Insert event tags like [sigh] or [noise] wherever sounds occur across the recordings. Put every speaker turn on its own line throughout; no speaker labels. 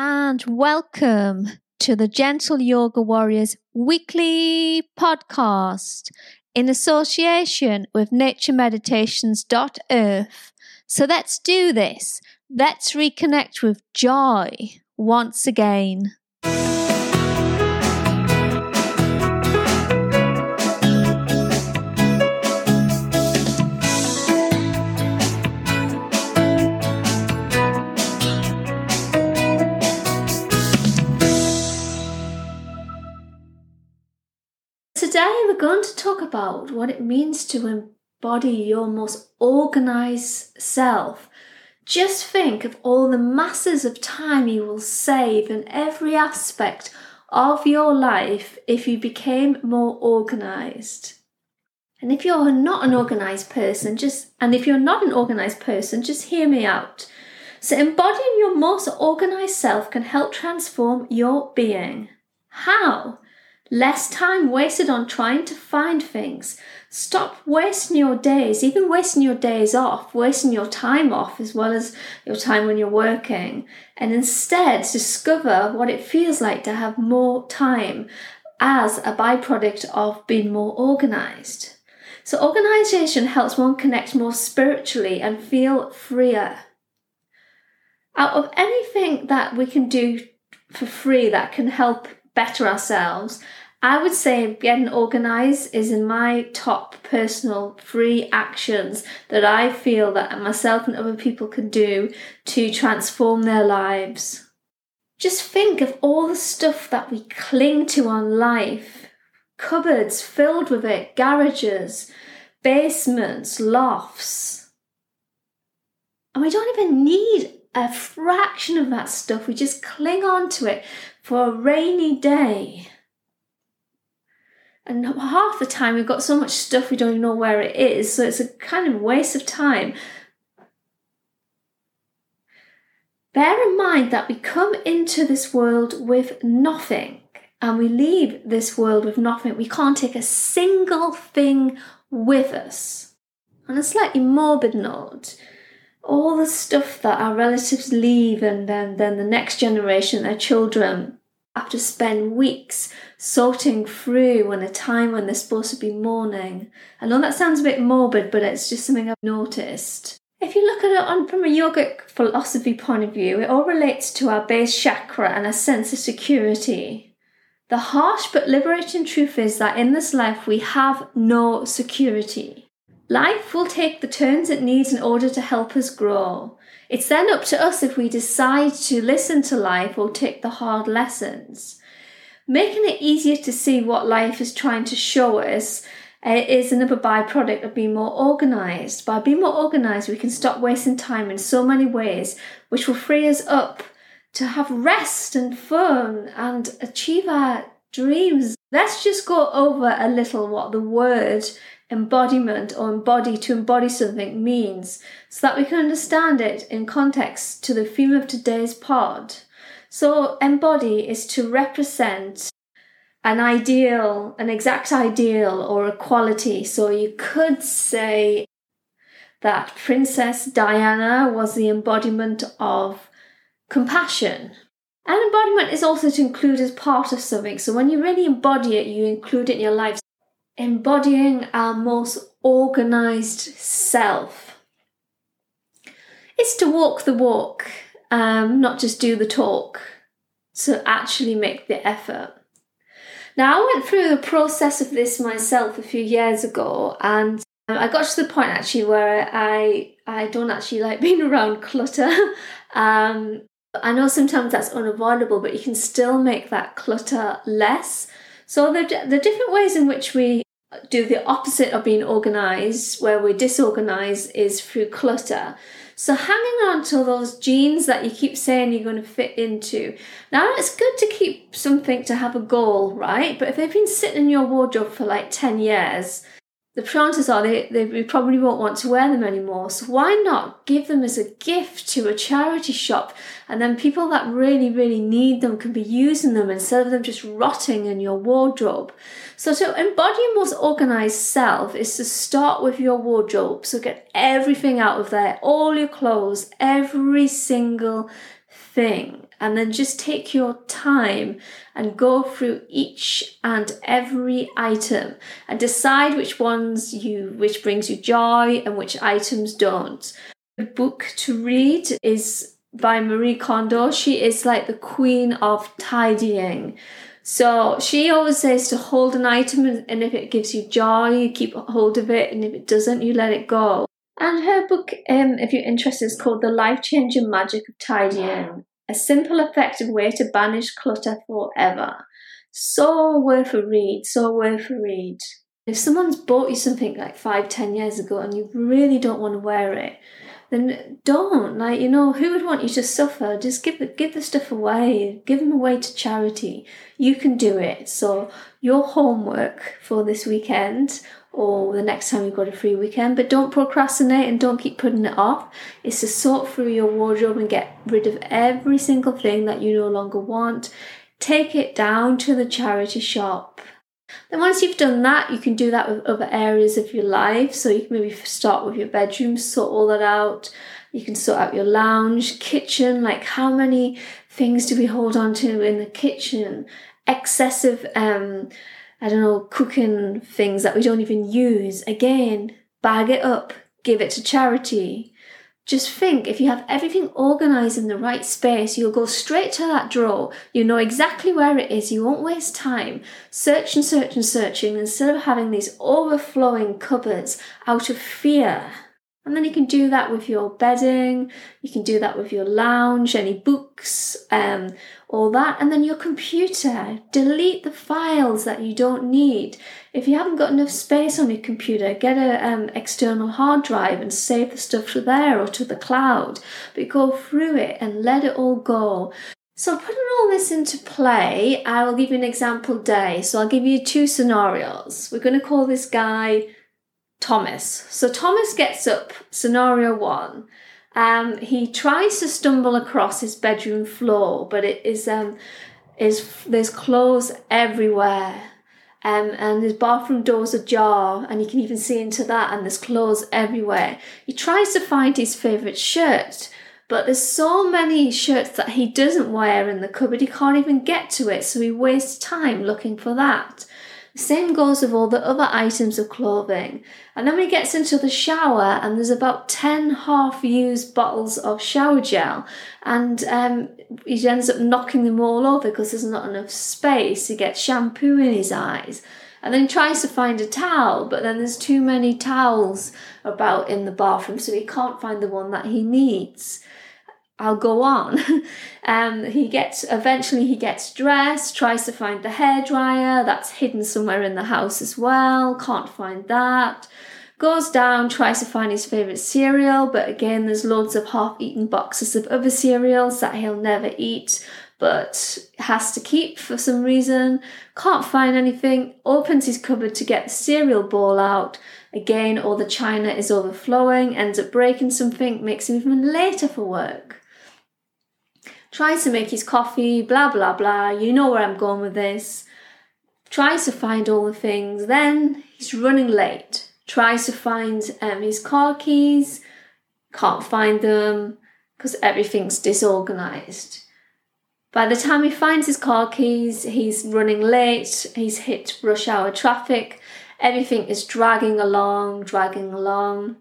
and welcome to the Gentle Yoga Warriors weekly podcast in association with naturemeditations.earth. So let's do this. Let's reconnect with joy once again. Going to talk about what it means to embody your most organized self. Just think of all the masses of time you will save in every aspect of your life if you became more organized. And if you're not an organized person, just and if you're not an organized person, just hear me out. So embodying your most organized self can help transform your being. How? Less time wasted on trying to find things. Stop wasting your days, even wasting your days off, wasting your time off as well as your time when you're working, and instead discover what it feels like to have more time as a byproduct of being more organized. So, organization helps one connect more spiritually and feel freer. Out of anything that we can do for free that can help better ourselves, I would say getting organized is in my top personal free actions that I feel that myself and other people can do to transform their lives. Just think of all the stuff that we cling to on life cupboards filled with it, garages, basements, lofts. And we don't even need a fraction of that stuff. We just cling on to it for a rainy day. And half the time we've got so much stuff we don't even know where it is, so it's a kind of waste of time. Bear in mind that we come into this world with nothing and we leave this world with nothing. We can't take a single thing with us. On a slightly morbid note, all the stuff that our relatives leave and then, then the next generation, their children, have to spend weeks sorting through in a time when they're supposed to be mourning. I know that sounds a bit morbid, but it's just something I've noticed. If you look at it on, from a yogic philosophy point of view, it all relates to our base chakra and our sense of security. The harsh but liberating truth is that in this life we have no security. Life will take the turns it needs in order to help us grow. It's then up to us if we decide to listen to life or take the hard lessons. Making it easier to see what life is trying to show us uh, is another byproduct of being more organized. By being more organized, we can stop wasting time in so many ways, which will free us up to have rest and fun and achieve our dreams. Let's just go over a little what the word embodiment or embody to embody something means so that we can understand it in context to the theme of today's pod. So, embody is to represent an ideal, an exact ideal, or a quality. So, you could say that Princess Diana was the embodiment of compassion. And embodiment is also to include as part of something. So, when you really embody it, you include it in your life embodying our most organized self. It's to walk the walk, um, not just do the talk, to actually make the effort. Now, I went through the process of this myself a few years ago, and I got to the point actually where I I don't actually like [laughs] being around clutter. um, I know sometimes that's unavoidable, but you can still make that clutter less. So the the different ways in which we do the opposite of being organized, where we're disorganized, is through clutter. So hanging on to those jeans that you keep saying you're going to fit into. Now it's good to keep something to have a goal, right? But if they've been sitting in your wardrobe for like 10 years, the chances are they, they probably won't want to wear them anymore. So why not give them as a gift to a charity shop? And then people that really, really need them can be using them instead of them just rotting in your wardrobe. So to embody your most organized self is to start with your wardrobe. So get everything out of there, all your clothes, every single thing. And then just take your time and go through each and every item and decide which ones you which brings you joy and which items don't. The book to read is by Marie Kondo. She is like the queen of tidying. So she always says to hold an item, and if it gives you joy, you keep hold of it, and if it doesn't, you let it go. And her book, um, if you're interested, is called The Life Changing Magic of Tidying A Simple, Effective Way to Banish Clutter Forever. So worth a read, so worth a read. If someone's bought you something like five, ten years ago and you really don't want to wear it, then don't. Like, you know, who would want you to suffer? Just give give the stuff away. Give them away to charity. You can do it. So your homework for this weekend or the next time you've got a free weekend, but don't procrastinate and don't keep putting it off. Is to sort through your wardrobe and get rid of every single thing that you no longer want. Take it down to the charity shop then once you've done that, you can do that with other areas of your life. So you can maybe start with your bedroom, sort all that out. You can sort out your lounge, kitchen, like how many things do we hold on to in the kitchen? Excessive, um, I don't know, cooking things that we don't even use. Again, bag it up, give it to charity. Just think if you have everything organized in the right space, you'll go straight to that drawer. You know exactly where it is. You won't waste time search and search and searching instead of having these overflowing cupboards out of fear. And then you can do that with your bedding, you can do that with your lounge, any books, um, all that. And then your computer, delete the files that you don't need. If you haven't got enough space on your computer, get an um, external hard drive and save the stuff to there or to the cloud. But go through it and let it all go. So putting all this into play, I'll give you an example day. So I'll give you two scenarios. We're going to call this guy Thomas. So Thomas gets up, scenario one. Um, he tries to stumble across his bedroom floor, but it is um, is there's clothes everywhere. Um, and his bathroom door's ajar, and you can even see into that, and there's clothes everywhere. He tries to find his favourite shirt, but there's so many shirts that he doesn't wear in the cupboard, he can't even get to it, so he wastes time looking for that. Same goes with all the other items of clothing. And then when he gets into the shower, and there's about 10 half used bottles of shower gel, and um, he ends up knocking them all over because there's not enough space. He gets shampoo in his eyes. And then he tries to find a towel, but then there's too many towels about in the bathroom, so he can't find the one that he needs. I'll go on. [laughs] um, he gets eventually he gets dressed, tries to find the hairdryer that's hidden somewhere in the house as well. Can't find that. Goes down, tries to find his favourite cereal, but again, there's loads of half-eaten boxes of other cereals that he'll never eat, but has to keep for some reason. Can't find anything. Opens his cupboard to get the cereal bowl out. Again, all the china is overflowing. Ends up breaking something. Makes him even later for work tries to make his coffee, blah, blah, blah. You know where I'm going with this. Tries to find all the things. Then he's running late. Tries to find um, his car keys. Can't find them because everything's disorganized. By the time he finds his car keys, he's running late. He's hit rush hour traffic. Everything is dragging along, dragging along.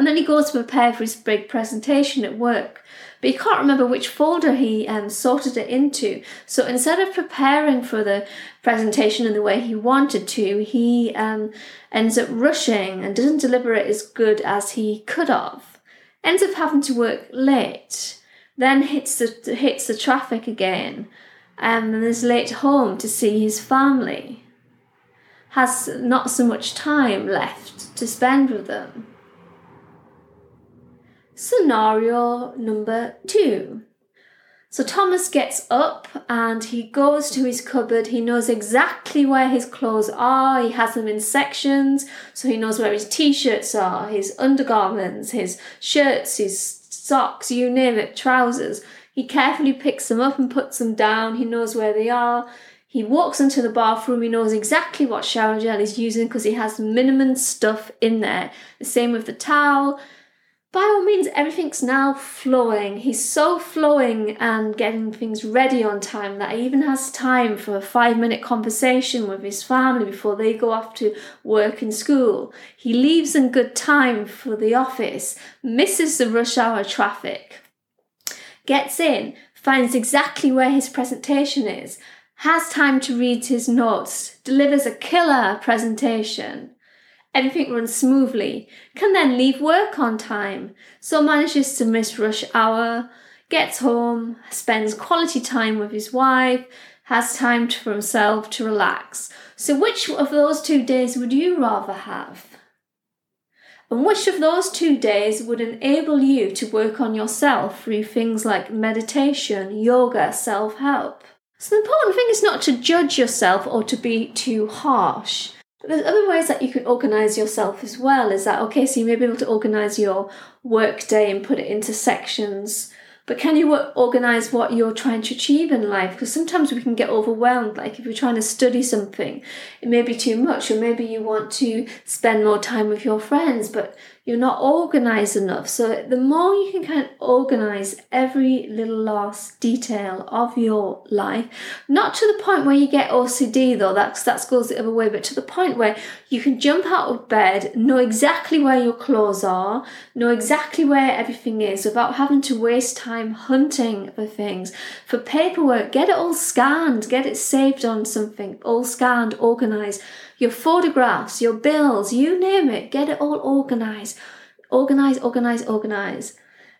And then he goes to prepare for his big presentation at work but he can't remember which folder he um, sorted it into. So instead of preparing for the presentation in the way he wanted to, he um, ends up rushing and doesn't deliver it as good as he could have. Ends up having to work late, then hits the hits the traffic again, um, and is late home to see his family. Has not so much time left to spend with them. Scenario number two. So Thomas gets up and he goes to his cupboard. He knows exactly where his clothes are. He has them in sections, so he knows where his t-shirts are, his undergarments, his shirts, his socks, you name it, trousers. He carefully picks them up and puts them down. He knows where they are. He walks into the bathroom. He knows exactly what shower gel he's using because he has minimum stuff in there. The same with the towel by all means, everything's now flowing. He's so flowing and getting things ready on time that he even has time for a five minute conversation with his family before they go off to work and school. He leaves in good time for the office, misses the rush hour traffic, gets in, finds exactly where his presentation is, has time to read his notes, delivers a killer presentation everything runs smoothly, can then leave work on time, so manages to miss rush hour, gets home, spends quality time with his wife, has time for himself to relax. So, which of those two days would you rather have? And which of those two days would enable you to work on yourself through things like meditation, yoga, self help? So, the important thing is not to judge yourself or to be too harsh there's other ways that you can organize yourself as well. Is that okay? So you may be able to organize your work day and put it into sections. But can you organize what you're trying to achieve in life? Because sometimes we can get overwhelmed. Like if you're trying to study something, it may be too much, or maybe you want to spend more time with your friends, but you're not organized enough. So the more you can kind of organize every little last detail of your life, not to the point where you get OCD though, that's that goes the other way, but to the point where you can jump out of bed, know exactly where your clothes are, know exactly where everything is without having to waste time hunting for things. For paperwork, get it all scanned, get it saved on something, all scanned, organized your photographs, your bills, you name it, get it all organized. Organize, organize, organize.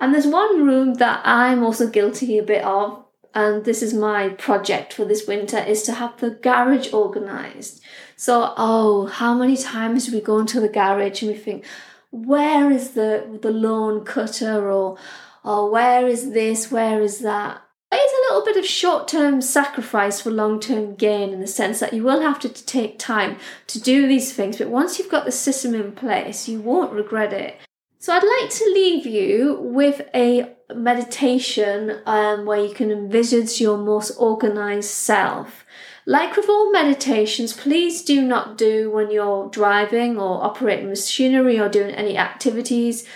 And there's one room that I'm also guilty a bit of, and this is my project for this winter, is to have the garage organized. So, oh, how many times do we go into the garage and we think, where is the the lawn cutter or or where is this, where is that? It's a little bit of short term sacrifice for long term gain in the sense that you will have to take time to do these things, but once you've got the system in place, you won't regret it. So, I'd like to leave you with a meditation um, where you can envisage your most organized self. Like with all meditations, please do not do when you're driving or operating machinery or doing any activities.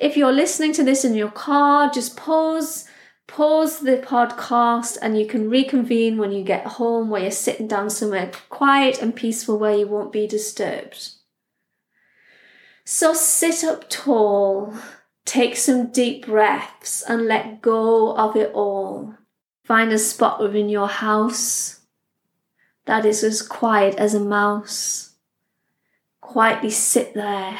If you're listening to this in your car, just pause pause the podcast and you can reconvene when you get home where you're sitting down somewhere quiet and peaceful where you won't be disturbed. So sit up tall, take some deep breaths and let go of it all. Find a spot within your house that is as quiet as a mouse. Quietly sit there.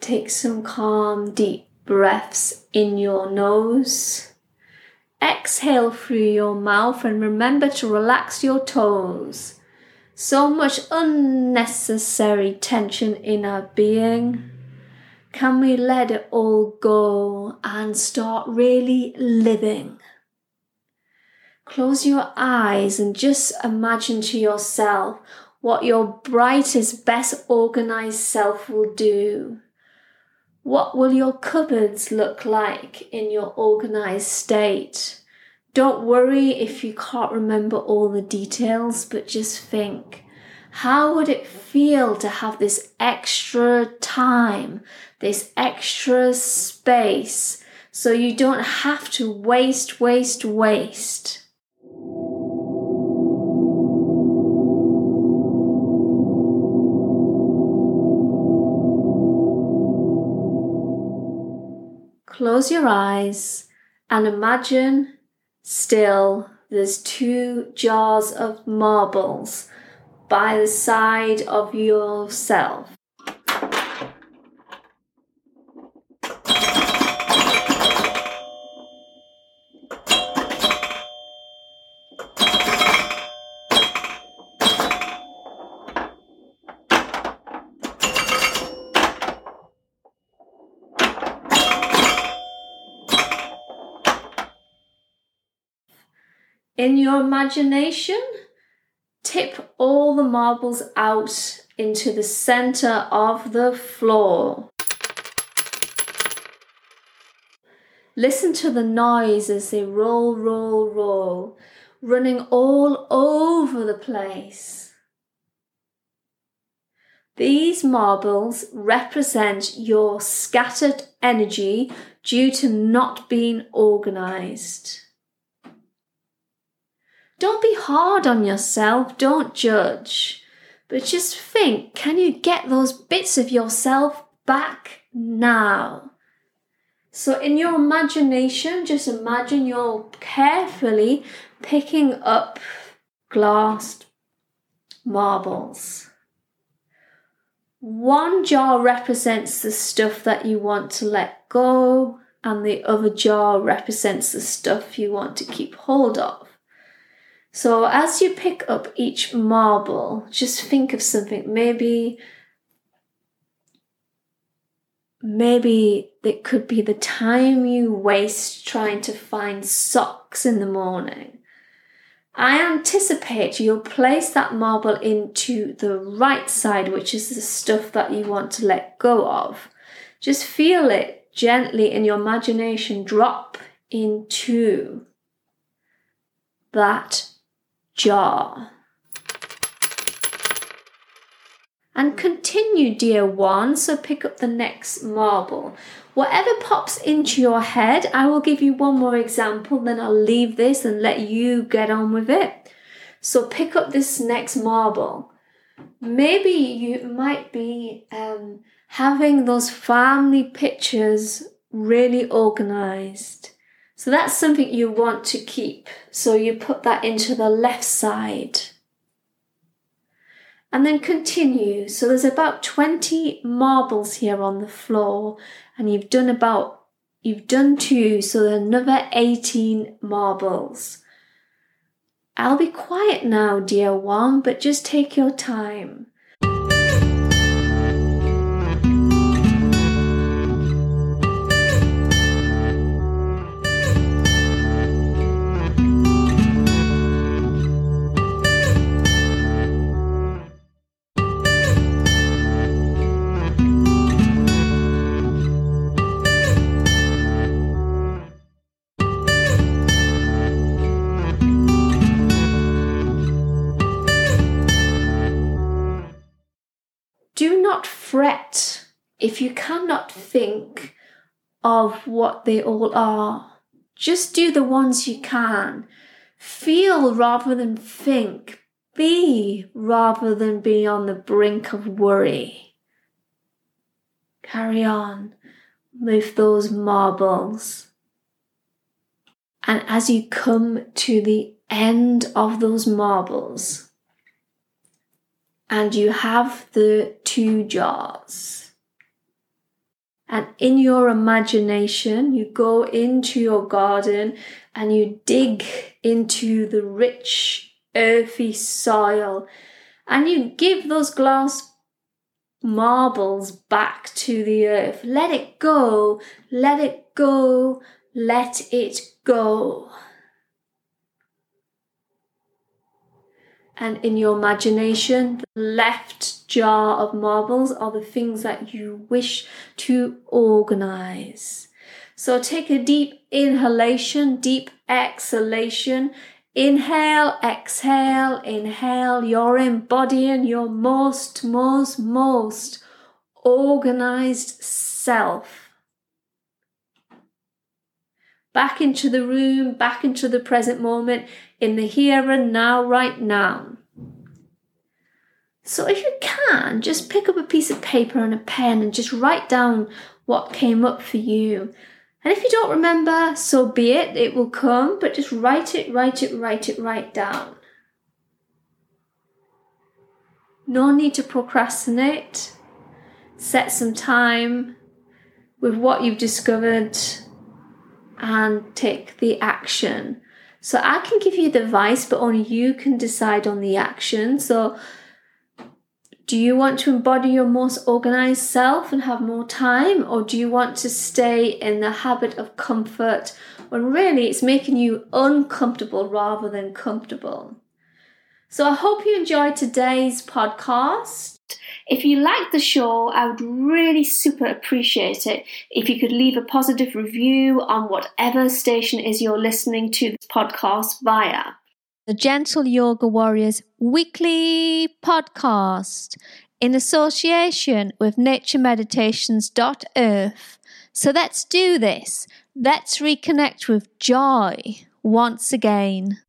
Take some calm, deep breaths in your nose. Exhale through your mouth and remember to relax your toes. So much unnecessary tension in our being. Can we let it all go and start really living? Close your eyes and just imagine to yourself what your brightest, best organized self will do. What will your cupboards look like in your organized state? Don't worry if you can't remember all the details, but just think how would it feel to have this extra time, this extra space, so you don't have to waste, waste, waste? Close your eyes and imagine still there's two jars of marbles by the side of yourself. In your imagination, tip all the marbles out into the center of the floor. Listen to the noise as they roll, roll, roll, running all over the place. These marbles represent your scattered energy due to not being organized. Don't be hard on yourself, don't judge, but just think can you get those bits of yourself back now? So, in your imagination, just imagine you're carefully picking up glass marbles. One jar represents the stuff that you want to let go, and the other jar represents the stuff you want to keep hold of. So, as you pick up each marble, just think of something. Maybe, maybe it could be the time you waste trying to find socks in the morning I anticipate you'll place that marble into the right side, which is the stuff that you want to let go of. Just feel it gently in your imagination drop into that jar. And continue, dear one. So pick up the next marble. Whatever pops into your head, I will give you one more example, then I'll leave this and let you get on with it. So pick up this next marble. Maybe you might be um, having those family pictures really organized. So that's something you want to keep. So you put that into the left side and then continue. So there's about 20 marbles here on the floor, and you've done about, you've done two, so another 18 marbles. I'll be quiet now, dear one, but just take your time. You cannot think of what they all are. Just do the ones you can. Feel rather than think. Be rather than be on the brink of worry. Carry on with those marbles. And as you come to the end of those marbles, and you have the two jars. And in your imagination, you go into your garden and you dig into the rich, earthy soil and you give those glass marbles back to the earth. Let it go, let it go, let it go. And in your imagination, the left jar of marbles are the things that you wish to organize. So take a deep inhalation, deep exhalation. Inhale, exhale, inhale. You're embodying your most, most, most organized self. Back into the room, back into the present moment in the here and now, right now. So, if you can, just pick up a piece of paper and a pen and just write down what came up for you. And if you don't remember, so be it, it will come, but just write it, write it, write it, write down. No need to procrastinate. Set some time with what you've discovered and take the action. So I can give you the advice, but only you can decide on the action. So do you want to embody your most organized self and have more time, or do you want to stay in the habit of comfort when really it's making you uncomfortable rather than comfortable? So I hope you enjoyed today's podcast. If you like the show, I would really super appreciate it if you could leave a positive review on whatever station is you're listening to this podcast via.
The Gentle Yoga Warriors weekly podcast.
in association with naturemeditations.earth. So let's do this. Let's reconnect with joy once again.